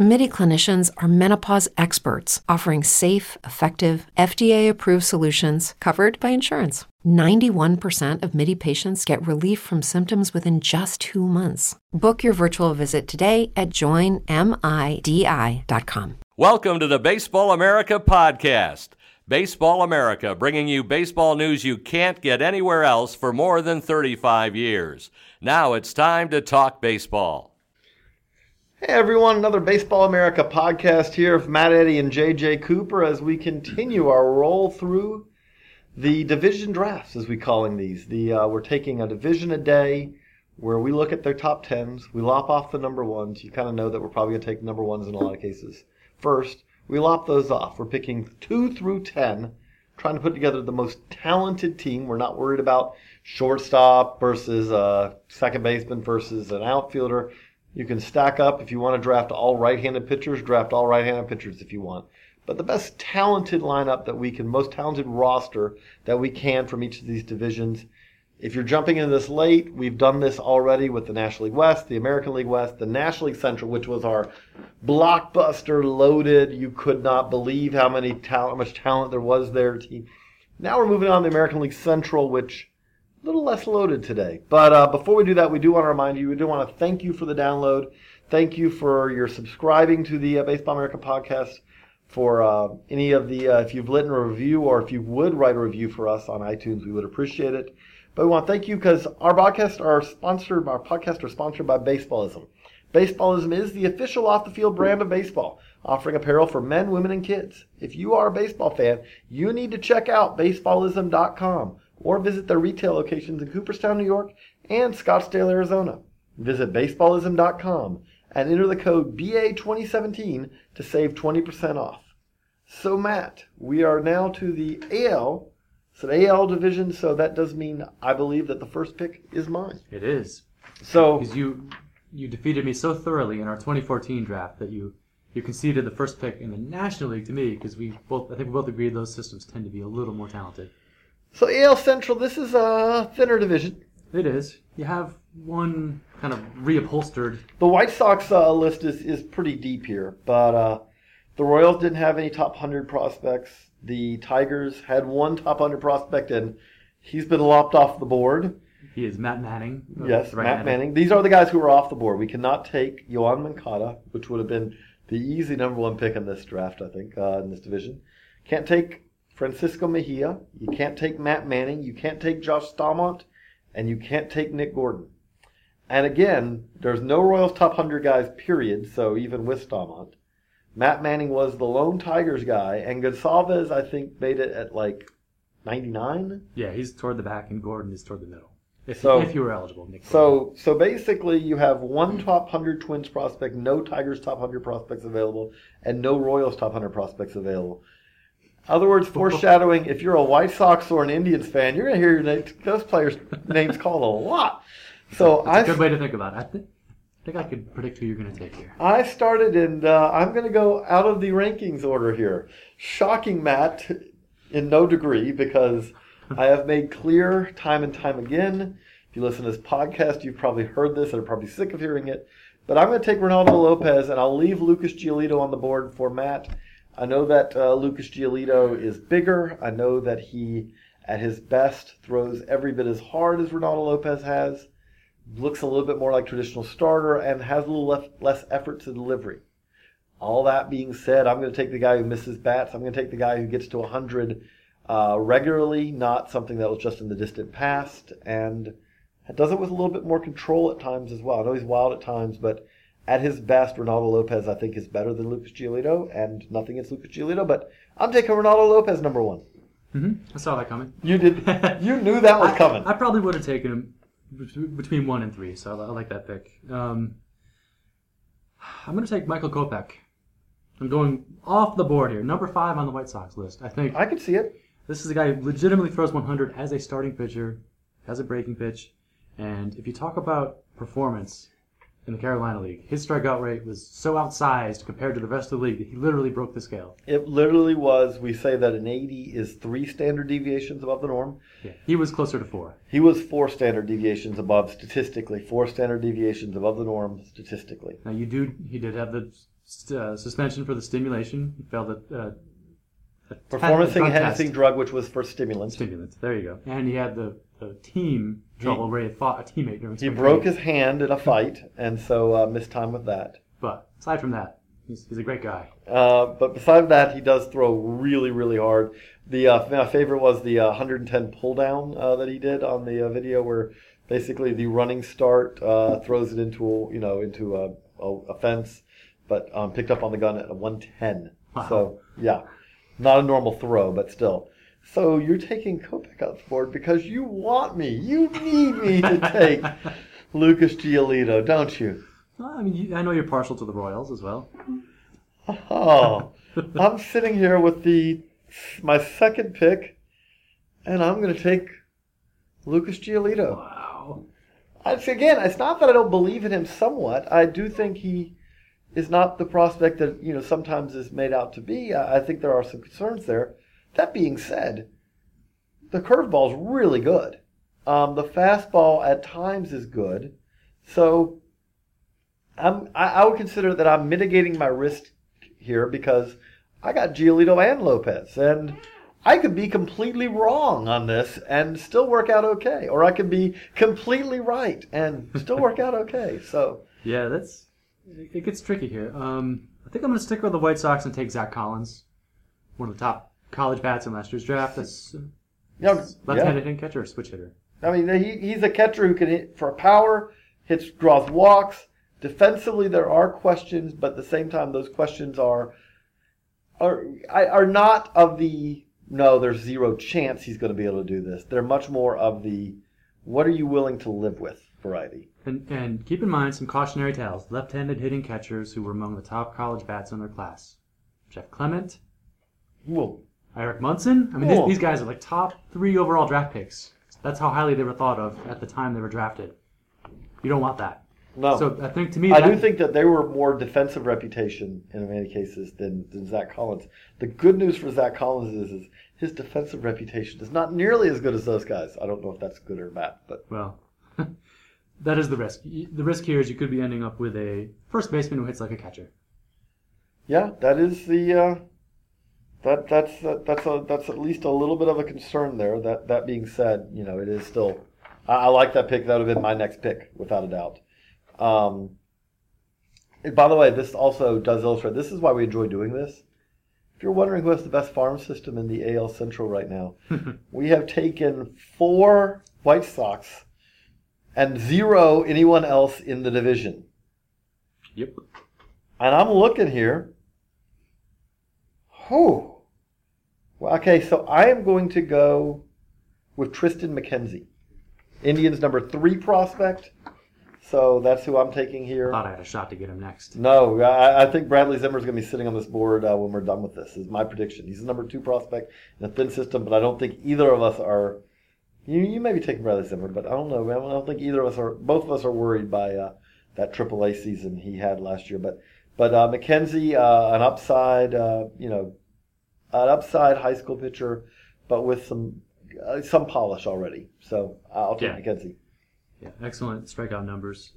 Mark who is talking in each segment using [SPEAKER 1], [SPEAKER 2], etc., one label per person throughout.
[SPEAKER 1] MIDI clinicians are menopause experts offering safe, effective, FDA approved solutions covered by insurance. 91% of MIDI patients get relief from symptoms within just two months. Book your virtual visit today at joinmidi.com.
[SPEAKER 2] Welcome to the Baseball America podcast. Baseball America, bringing you baseball news you can't get anywhere else for more than 35 years. Now it's time to talk baseball.
[SPEAKER 3] Hey everyone, another Baseball America podcast here with Matt Eddy and JJ Cooper as we continue our roll through the division drafts, as we're calling these. The uh, we're taking a division a day where we look at their top tens, we lop off the number ones. You kind of know that we're probably going to take number ones in a lot of cases first. We lop those off. We're picking two through ten, trying to put together the most talented team. We're not worried about shortstop versus a second baseman versus an outfielder. You can stack up if you want to draft all right-handed pitchers, draft all right-handed pitchers if you want. But the best talented lineup that we can, most talented roster that we can from each of these divisions. If you're jumping into this late, we've done this already with the National League West, the American League West, the National League Central, which was our blockbuster loaded. You could not believe how many talent, how much talent there was there. Now we're moving on to the American League Central, which a little less loaded today. But uh, before we do that, we do want to remind you, we do want to thank you for the download. Thank you for your subscribing to the uh, Baseball America podcast. For uh, any of the, uh, if you've written a review or if you would write a review for us on iTunes, we would appreciate it. But we want to thank you because our podcast are sponsored, our podcast are sponsored by Baseballism. Baseballism is the official off the field brand of baseball, offering apparel for men, women, and kids. If you are a baseball fan, you need to check out baseballism.com or visit their retail locations in Cooperstown, New York and Scottsdale, Arizona. Visit baseballism.com and enter the code BA2017 to save 20% off. So, Matt, we are now to the AL. It's an AL division, so that does mean I believe that the first pick is mine.
[SPEAKER 4] It is.
[SPEAKER 3] So,
[SPEAKER 4] Because you you defeated me so thoroughly in our 2014 draft that you you conceded the first pick in the National League to me because we both I think we both agreed those systems tend to be a little more talented.
[SPEAKER 3] So AL Central, this is a thinner division.
[SPEAKER 4] It is. You have one kind of reupholstered.
[SPEAKER 3] The White Sox uh, list is, is pretty deep here, but uh, the Royals didn't have any top 100 prospects. The Tigers had one top 100 prospect, and he's been lopped off the board.
[SPEAKER 4] He is Matt Manning.
[SPEAKER 3] Yes, Matt
[SPEAKER 4] right-handed.
[SPEAKER 3] Manning. These are the guys who are off the board. We cannot take Yoan Moncada, which would have been the easy number one pick in this draft, I think, uh, in this division. Can't take Francisco Mejia. You can't take Matt Manning. You can't take Josh Stalmont. And you can't take Nick Gordon. And again, there's no Royals top 100 guys, period, so even with Stalmont. Matt Manning was the lone Tigers guy, and Gonsalves, I think, made it at like 99.
[SPEAKER 4] Yeah, he's toward the back and Gordon is toward the middle. If,
[SPEAKER 3] So-
[SPEAKER 4] if you were eligible, Nick.
[SPEAKER 3] So, so basically, you have one top 100 Twins prospect, no Tigers top 100 prospects available, and no Royals top 100 prospects available. Other words, foreshadowing. If you're a White Sox or an Indians fan, you're gonna hear your name, those players' names called a lot. So
[SPEAKER 4] That's a
[SPEAKER 3] I,
[SPEAKER 4] good way to think about it. I think, I think I could predict who you're going to take here.
[SPEAKER 3] I started, and uh, I'm gonna go out of the rankings order here. Shocking, Matt, in no degree, because I have made clear time and time again. If you listen to this podcast, you've probably heard this and are probably sick of hearing it. But I'm going to take Reynaldo Lopez, and I'll leave Lucas Giolito on the board for Matt. I know that uh, Lucas Giolito is bigger. I know that he, at his best, throws every bit as hard as Reynaldo Lopez has. Looks a little bit more like traditional starter and has a little less, less effort to delivery. All that being said, I'm going to take the guy who misses bats. I'm going to take the guy who gets to 100 uh, regularly, not something that was just in the distant past, and does it with a little bit more control at times as well. I know he's wild at times, but at his best, Reynaldo Lopez I think is better than Lucas Giolito, and nothing against Lucas Giolito, but I'm taking Reynaldo Lopez number one.
[SPEAKER 4] hmm I saw that coming.
[SPEAKER 3] You did. you knew that was coming.
[SPEAKER 4] I, probably would have taken him between one and three, so I, I like that pick. Um, I'm going to take Michael Kopech. I'm going off the board here. Number five on the White Sox list. I think
[SPEAKER 3] I can see it.
[SPEAKER 4] this is a guy who legitimately throws 100 as a starting pitcher, has a breaking pitch, and if you talk about performance, in the Carolina League. His strikeout rate was so outsized compared to the rest of the league that he literally broke the scale.
[SPEAKER 3] It literally was. We say that an 80 is three standard deviations above the norm.
[SPEAKER 4] Yeah, he was closer to four.
[SPEAKER 3] He was four standard deviations above statistically. Four standard deviations above the norm statistically.
[SPEAKER 4] Now you do. He did have the uh, suspension for the stimulation. He failed a, uh, a
[SPEAKER 3] Performance enhancing drug, which was for stimulants.
[SPEAKER 4] stimulant. There you go. And he had the, the team trouble where he fought a teammate during
[SPEAKER 3] He broke his hand in a fight, and so uh, missed time with that.
[SPEAKER 4] But aside from that, he's, he's a great guy.
[SPEAKER 3] Uh, but besides that, he does throw really, really hard. The uh, my favorite was the uh, 110 pull down uh, that he did on the uh, video, where basically the running start uh, throws it into a, you know into a, a, a fence, but um, picked up on the gun at a 110.
[SPEAKER 4] Wow.
[SPEAKER 3] So yeah, not a normal throw, but still. So you're taking Kopech off the board because you want me, you need me to take Lucas Giolito, don't you?
[SPEAKER 4] Well, I mean, you, I know you're partial to the Royals as well.
[SPEAKER 3] Oh, I'm sitting here with the my second pick, and I'm going to take Lucas Giolito.
[SPEAKER 4] Wow.
[SPEAKER 3] I, again, it's not that I don't believe in him somewhat. I do think he is not the prospect that you know sometimes is made out to be. I, I think there are some concerns there. That being said, the curveball is really good. Um, the fastball at times is good. So I'm, I, I would consider that I'm mitigating my risk here because I got Giolito and Lopez, and I could be completely wrong on this and still work out okay, or I could be completely right and still work out okay. So
[SPEAKER 4] Yeah, that's it gets tricky here. Um, I think I'm going to stick with the White Sox and take Zack Collins, one of the top college bats in last year's draft. That's left-handed
[SPEAKER 3] yeah.
[SPEAKER 4] hitting catcher, or switch hitter.
[SPEAKER 3] I mean, he, he's a catcher who can hit for power, hits, draws walks. Defensively, there are questions, but at the same time, those questions are are are not of the no. There's zero chance he's going to be able to do this. They're much more of the what are you willing to live with variety.
[SPEAKER 4] And, and keep in mind some cautionary tales. Left-handed hitting catchers who were among the top college bats in their class. Jeff Clement,
[SPEAKER 3] Well,
[SPEAKER 4] Eric Munson. I mean,
[SPEAKER 3] Cool.
[SPEAKER 4] these, these guys are like top three overall draft picks. That's how highly they were thought of at the time they were drafted. You don't want that.
[SPEAKER 3] no.
[SPEAKER 4] So I think to me,
[SPEAKER 3] I
[SPEAKER 4] that,
[SPEAKER 3] do think that they were more defensive reputation in many cases than, than Zack Collins. The good news for Zack Collins is, is his defensive reputation is not nearly as good as those guys. I don't know if that's good or bad, but
[SPEAKER 4] Well, that is the risk. The risk here is you could be ending up with a first baseman who hits like a catcher.
[SPEAKER 3] yeah, that is the uh, that that's that, that's a that's at least a little bit of a concern there. That that being said, you know, it is still. I, I like that pick. That would have been my next pick without a doubt. Um, by the way, this also does illustrate. This is why we enjoy doing this. If you're wondering who has the best farm system in the AL Central right now, we have taken four White Sox and zero anyone else in the division.
[SPEAKER 4] Yep.
[SPEAKER 3] And I'm looking here. Oh. Well, okay, so I am going to go with Triston McKenzie. Indians number three prospect. So that's who I'm taking here.
[SPEAKER 4] Thought I had a shot to get him next.
[SPEAKER 3] No, I, I think Bradley Zimmer's going to be sitting on this board uh, when we're done with this. Is my prediction. He's the number two prospect in a thin system, but I don't think either of us are. You, you may be taking Bradley Zimmer, but I don't know. I don't think either of us are. Both of us are worried by uh, that AAA season he had last year. But but uh, McKenzie, uh, an upside, uh, you know, an upside high school pitcher, but with some uh, some polish already. So I'll take
[SPEAKER 4] Yeah.
[SPEAKER 3] McKenzie.
[SPEAKER 4] Yeah, excellent strikeout numbers.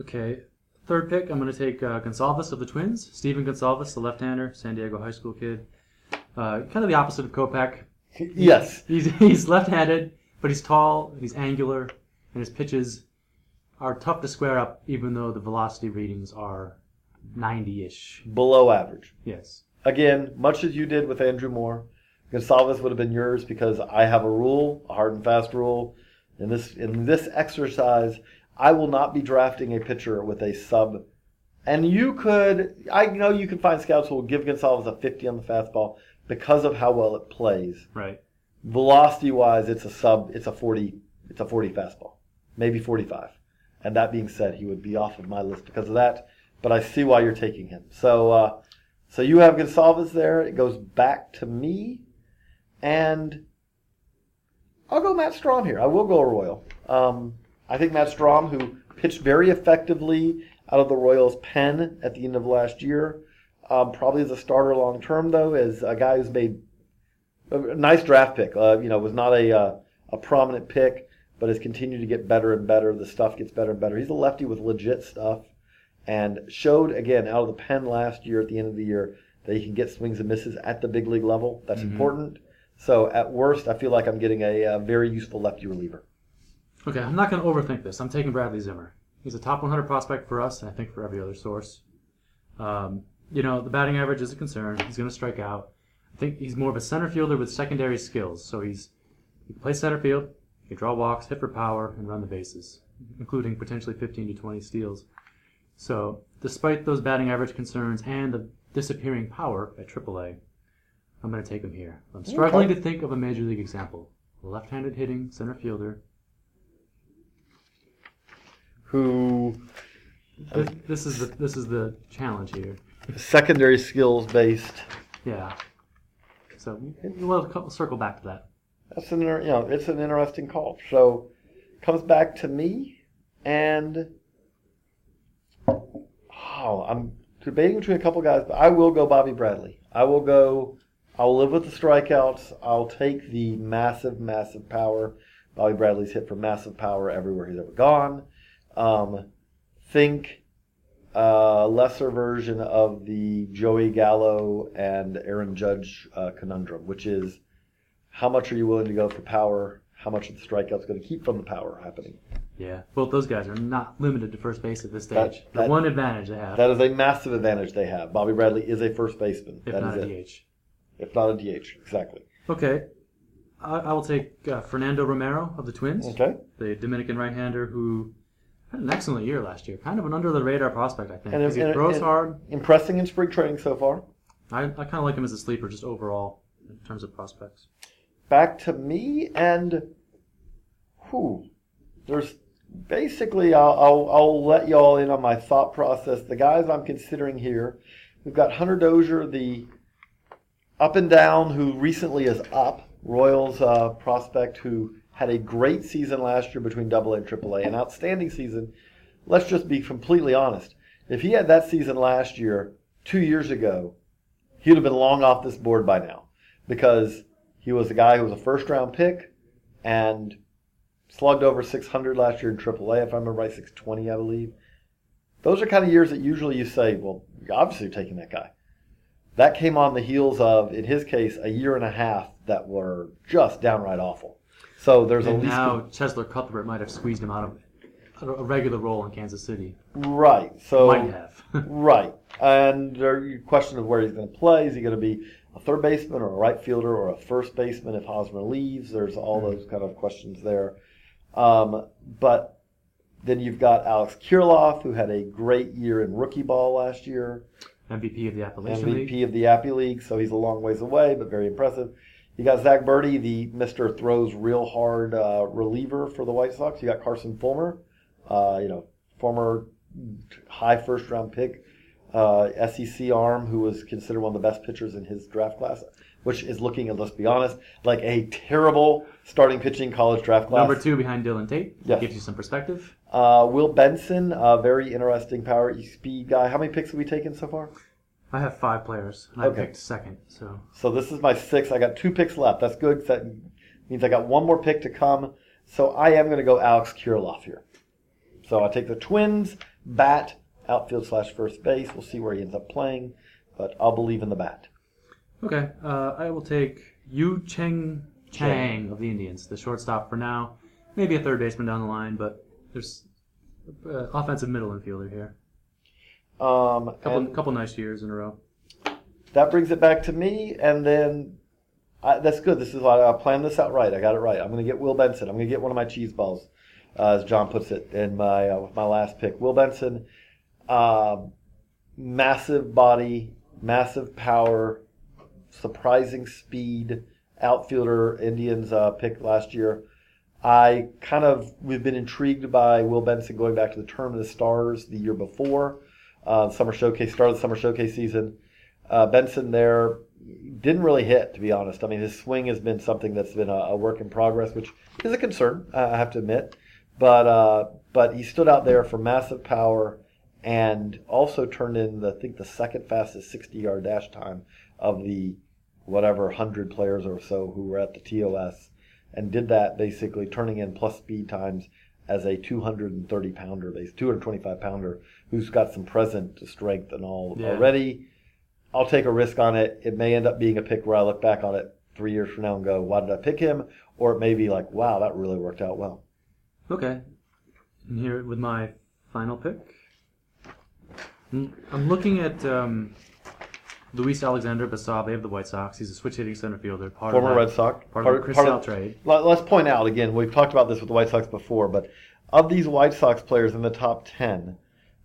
[SPEAKER 4] Okay, third pick, I'm going to take uh, Gonsalves of the Twins. Stephen Gonsalves, the left-hander, San Diego high school kid. Uh, kind of the opposite of Kopech.
[SPEAKER 3] Yes.
[SPEAKER 4] He's, he's left-handed, but he's tall, he's angular, and his pitches are tough to square up, even though the velocity readings are 90-ish.
[SPEAKER 3] Below average.
[SPEAKER 4] Yes.
[SPEAKER 3] Again, much as you did with Andrew Moore, Gonsalves would have been yours because I have a rule, a hard and fast rule. In this in this exercise, I will not be drafting a pitcher with a sub. And you could, I know you can find scouts who will give Gonsalves a 50 on the fastball because of how well it plays.
[SPEAKER 4] Right.
[SPEAKER 3] Velocity wise, it's a sub, it's a 40, it's a 40 fastball, maybe 45. And that being said, he would be off of my list because of that. But I see why you're taking him. So, uh, so you have Gonsalves there. It goes back to me, and I'll go Matt Strahm here. I will go Royal. Um, I think Matt Strahm, who pitched very effectively out of the Royals pen at the end of last year. Um, probably as a starter long term, though, as a guy who's made a nice draft pick. Uh, you know, was not a uh, a prominent pick, but has continued to get better and better. The stuff gets better and better. He's a lefty with legit stuff, and showed again out of the pen last year at the end of the year that he can get swings and misses at the big league level. That's important. So at worst, I feel like I'm getting a, uh very useful lefty reliever.
[SPEAKER 4] Okay, I'm not going to overthink this. I'm taking Bradley Zimmer. He's a top 100 prospect for us, and I think for every other source. Um, you know, the batting average is a concern. He's going to strike out. I think he's more of a center fielder with secondary skills. So he's he can play center field, he can draw walks, hit for power, and run the bases, including potentially 15 to 20 steals. So, despite those batting average concerns and the disappearing power at AAA, I'm going to take him here. I'm struggling to think of a major league example. Left-handed hitting center fielder.
[SPEAKER 3] Who uh,
[SPEAKER 4] This, this is the this is the challenge here.
[SPEAKER 3] secondary skills based.
[SPEAKER 4] Yeah. So we'll co- circle back to that.
[SPEAKER 3] That's an inter- you know it's an interesting call. So comes back to me, and I'm debating between a couple guys, but I will go Bobby Bradley. I will go. I'll live with the strikeouts. I'll take the massive, massive power. Bobby Bradley's hit for massive power everywhere he's ever gone. Um, think uh, lesser version of the Joey Gallo and Aaron Judge uh, conundrum, which is how much are you willing to go for power? How much of the strikeout's going to keep from the power happening?
[SPEAKER 4] Yeah. Both those guys are not limited to first base at this
[SPEAKER 3] That-
[SPEAKER 4] stage. the
[SPEAKER 3] that-
[SPEAKER 4] one advantage they have,
[SPEAKER 3] That is a massive advantage they have. Bobby Bradley is a first baseman.
[SPEAKER 4] if
[SPEAKER 3] That
[SPEAKER 4] not
[SPEAKER 3] is
[SPEAKER 4] a
[SPEAKER 3] it.
[SPEAKER 4] DH.
[SPEAKER 3] If not a DH, exactly.
[SPEAKER 4] Okay. I, I will take uh, Fernando Romero of the Twins,
[SPEAKER 3] Okay.
[SPEAKER 4] the Dominican right-hander who had an excellent year last year. Kind of an under-the-radar prospect, I think.
[SPEAKER 3] And-
[SPEAKER 4] he
[SPEAKER 3] and-
[SPEAKER 4] throws
[SPEAKER 3] and-
[SPEAKER 4] hard.
[SPEAKER 3] Impressing in spring training so far.
[SPEAKER 4] I, I kind of like him as a sleeper, just overall in terms of prospects.
[SPEAKER 3] Back to me and who? There's basically I'll, I'll I'll let y'all in on my thought process. The guys I'm considering here, we've got Hunter Dozier, the up and down who recently is up. Royals uh, prospect who had a great season last year between Double A and Triple A, an outstanding season. Let's just be completely honest. If he had that season last year, two years ago, he'd have been long off this board by now because he was a guy who was a first round pick and slugged over 600 last year in AAA, if I remember right, 620, I believe. Those are kind of years that usually you say, well, you're obviously taking that guy. That came on the heels of, in his case, a year and a half that were just downright awful. So there's
[SPEAKER 4] And
[SPEAKER 3] least
[SPEAKER 4] now Cheslor Cuthbert might have squeezed him out of a a regular role in Kansas City.
[SPEAKER 3] right. So
[SPEAKER 4] might have.
[SPEAKER 3] Right. And there your question of where he's going to play. Is he going to be a third baseman or a right fielder or a first baseman if Hosmer leaves? There's all those kind of questions there. Um, but then you've got Alex Kirilloff, who had a great year in rookie ball last year,
[SPEAKER 4] MVP of the Appalachian League.
[SPEAKER 3] MVP
[SPEAKER 4] League.
[SPEAKER 3] of the Appy League, so he's a long ways away, but very impressive. You got Zack Burdi, the Mister throws real hard uh, reliever for the White Sox. You got Carson Fulmer, uh, you know, former high first round pick, uh, SEC arm, who was considered one of the best pitchers in his draft class, which is looking, let's be honest, like a terrible starting pitching college draft class.
[SPEAKER 4] Number two behind Dillon Tate.
[SPEAKER 3] Yes.
[SPEAKER 4] Gives you some perspective.
[SPEAKER 3] Uh, Will Benson, a very interesting power speed guy. How many picks have we taken so far?
[SPEAKER 4] I have five players, and I picked second. So
[SPEAKER 3] So this is my sixth. I got two picks left. That's good. That means I got one more pick to come. So I am going to go Alex Kirilloff here. So I take the Twins, bat, outfield slash first base. We'll see where he ends up playing, but I'll believe in the bat.
[SPEAKER 4] okay, uh, I will take Yu Cheng Chang of the Indians, the shortstop for now. Maybe a third baseman down the line, but there's uh, offensive middle infielder here.
[SPEAKER 3] Um,
[SPEAKER 4] Couple couple nice years in a row.
[SPEAKER 3] that brings it back to me, and then I, that's good. This is why I planned this out right. I got it right. I'm going to get Will Benson. I'm going to get one of my cheese balls, uh, as John puts it in my uh, my last pick. Will Benson, uh, massive body, massive power, surprising speed, outfielder. Indians uh, picked last year. I kind of we've been intrigued by Will Benson going back to the term of the stars the year before, uh, summer showcase start of the summer showcase season. Uh, Benson there didn't really hit, to be honest. I mean, his swing has been something that's been a, a work in progress, which is a concern, I have to admit. But uh, but he stood out there for massive power and also turned in, the, I think, the second fastest 60 yard dash time of the whatever 100 players or so who were at the TOS, and did that basically turning in plus speed times as a 230 pounder, 225 pounder who's got some present strength and all
[SPEAKER 4] Yeah.
[SPEAKER 3] already. I'll take a risk on it. It may end up being a pick where I look back on it three years from now and go, why did I pick him? Or it may be like, wow, that really worked out well.
[SPEAKER 4] Okay. And here with my final pick. I'm looking at um, Luis Alexander Basabe of the White Sox. He's a switch hitting center fielder. Part
[SPEAKER 3] Former
[SPEAKER 4] of that,
[SPEAKER 3] Red Sox.
[SPEAKER 4] Part, of the Chris Sale trade.
[SPEAKER 3] Let- Let's point out again, we've talked about this with the White Sox before, but of these White Sox players in the top 10,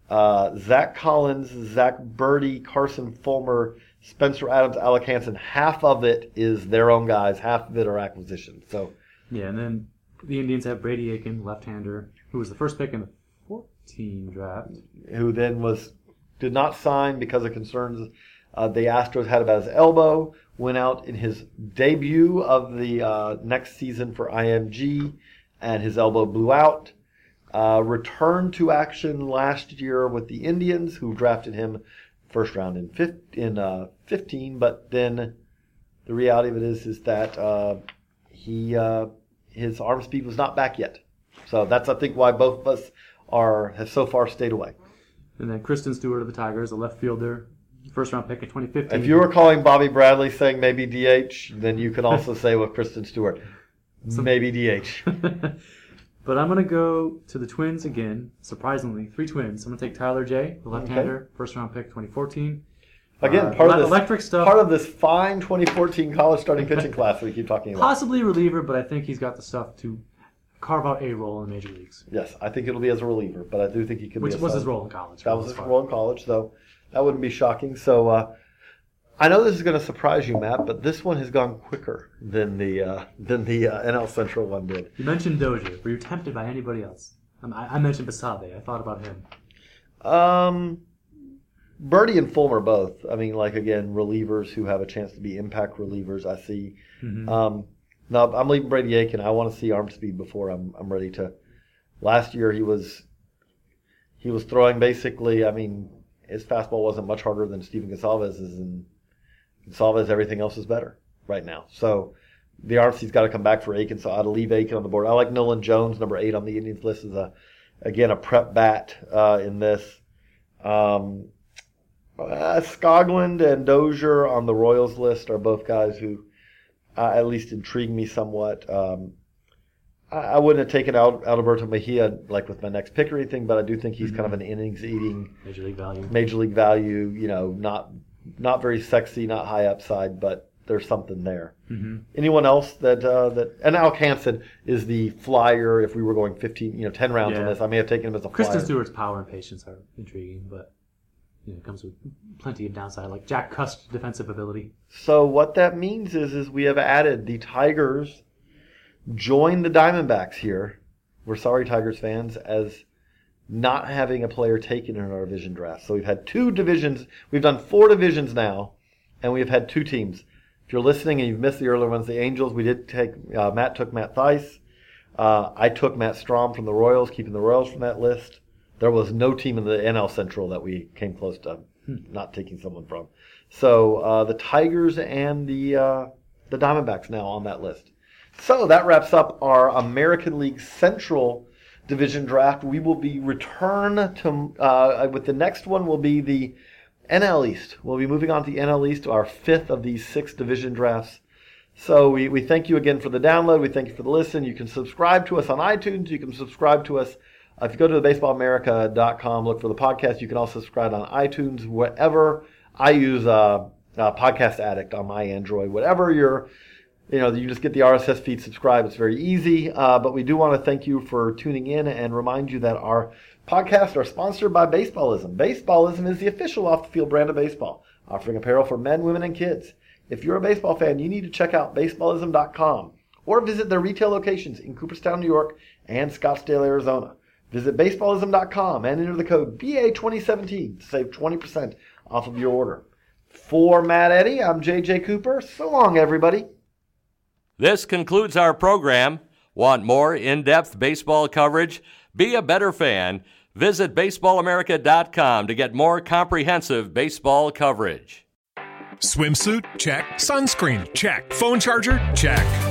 [SPEAKER 3] uh, Zack Collins, Zack Burdi, Carson Fulmer, Spencer Adams, Alec Hansen, half of it is their own guys, half of it are acquisitions. So
[SPEAKER 4] Yeah, and then the Indians have Brady Aiken, left-hander, who was the first pick in the 14 draft.
[SPEAKER 3] who then was did not sign because of concerns uh, the Astros had about his elbow. Went out in his debut of the uh, next season for IMG, and his elbow blew out. Uh, returned to action last year with the Indians, who drafted him first round in fif- in uh, 15. But then the reality of it is is that uh, he uh, his arm speed was not back yet. So that's I think why both of us are have so far stayed away.
[SPEAKER 4] And then Christin Stewart of the Tigers, a left fielder, first round pick in 2015.
[SPEAKER 3] If you were calling Bobby Bradley saying maybe DH, then you could also say with Christin Stewart, maybe DH.
[SPEAKER 4] but I'm going to go to the Twins again, surprisingly. Three Twins. I'm going to take Tyler Jay, the left hander, first round pick 2014.
[SPEAKER 3] Again,
[SPEAKER 4] Uh,
[SPEAKER 3] part of this
[SPEAKER 4] electric stuff.
[SPEAKER 3] part of this fine 2014 college starting pitching class that we keep talking about.
[SPEAKER 4] Possibly reliever, but I think he's got the stuff to carve out a role in the major leagues.
[SPEAKER 3] Yes, I think it'll be as a reliever, but I do think he could
[SPEAKER 4] Which was his role in college.
[SPEAKER 3] That was his role in college, though. that wouldn't be shocking. So uh, I know this is going to surprise you, Matt, but this one has gone quicker than the uh, than the uh, NL Central one did.
[SPEAKER 4] You mentioned Dozier. Were you tempted by anybody else? Um, I, I mentioned Basabe. I thought about him.
[SPEAKER 3] Um, Burdi and Fulmer both. I mean, like again, relievers who have a chance to be impact relievers. I see.
[SPEAKER 4] Mhm.
[SPEAKER 3] Um, no, I'm leaving Brady Aiken. I want to see arm speed before I'm I'm ready to. Last year he was he was throwing basically. I mean, his fastball wasn't much harder than Stephen Gonsalves's, and Gonsalves everything else is better right now. So the arm speed's got to come back for Aiken. So I'd leave Aiken on the board. I like Nolan Jones, number eight on the Indians list, is a again a prep bat uh, in this. Um, uh, and Dozier on the Royals list are both guys who uh, at least intrigue me somewhat. Um, I, I wouldn't have taken out Adalberto Mejia like with my next pick or anything, but I do think he's kind of an innings eating
[SPEAKER 4] Major league value.
[SPEAKER 3] major league value. You know, not not very sexy, not high upside, but there's something there.
[SPEAKER 4] hmm
[SPEAKER 3] Anyone else that uh, that and Al Hansen is the flyer. If we were going 15, you know, 10 rounds on this, I may have taken him as a
[SPEAKER 4] Christin
[SPEAKER 3] flyer.
[SPEAKER 4] Stewart's power and patience are intriguing, but you know, it comes with plenty of downside, like Jack Cust defensive ability.
[SPEAKER 3] So what that means is, is we have added the Tigers join the Diamondbacks here. We're sorry, Tigers fans, as not having a player taken in our division draft. So we've had two divisions. We've done four divisions now, and we've had two teams. If you're listening and you've missed the earlier ones, the Angels, we did take. Uh, Matt took Matt Thaiss. Uh, I took Matt Strahm from the Royals, keeping the Royals from that list. There was no team in the NL Central that we came close to not taking someone from. So uh, the Tigers and the uh, the Diamondbacks now on that list. So that wraps up our American League Central division draft. We will be return to uh, with the next one will be the NL East. We'll be moving on to the NL East, our fifth of these six division drafts. So we, we thank you again for the download. We thank you for the listen. You can subscribe to us on iTunes. You can subscribe to us if you go to thebaseballamerica.com, look for the podcast. You can also subscribe on iTunes, whatever. I use uh, uh, Podcast Addict on my Android. Whatever your, you know, you just get the RSS feed, subscribe. It's very easy. Uh, but we do want to thank you for tuning in and remind you that our podcasts are sponsored by Baseballism. Baseballism is the official off-the-field brand of baseball, offering apparel for men, women, and kids. If you're a baseball fan, you need to check out baseballism.com or visit their retail locations in Cooperstown, New York and Scottsdale, Arizona. Visit baseballism.com and enter the code BA2017 to save 20% off of your order. For Matt Eddy, I'm JJ Cooper. So long, everybody.
[SPEAKER 2] This concludes our program. Want more in depth baseball coverage? Be a better fan. Visit baseballamerica.com to get more comprehensive baseball coverage.
[SPEAKER 5] Swimsuit? Check. Sunscreen? Check. Phone charger? Check.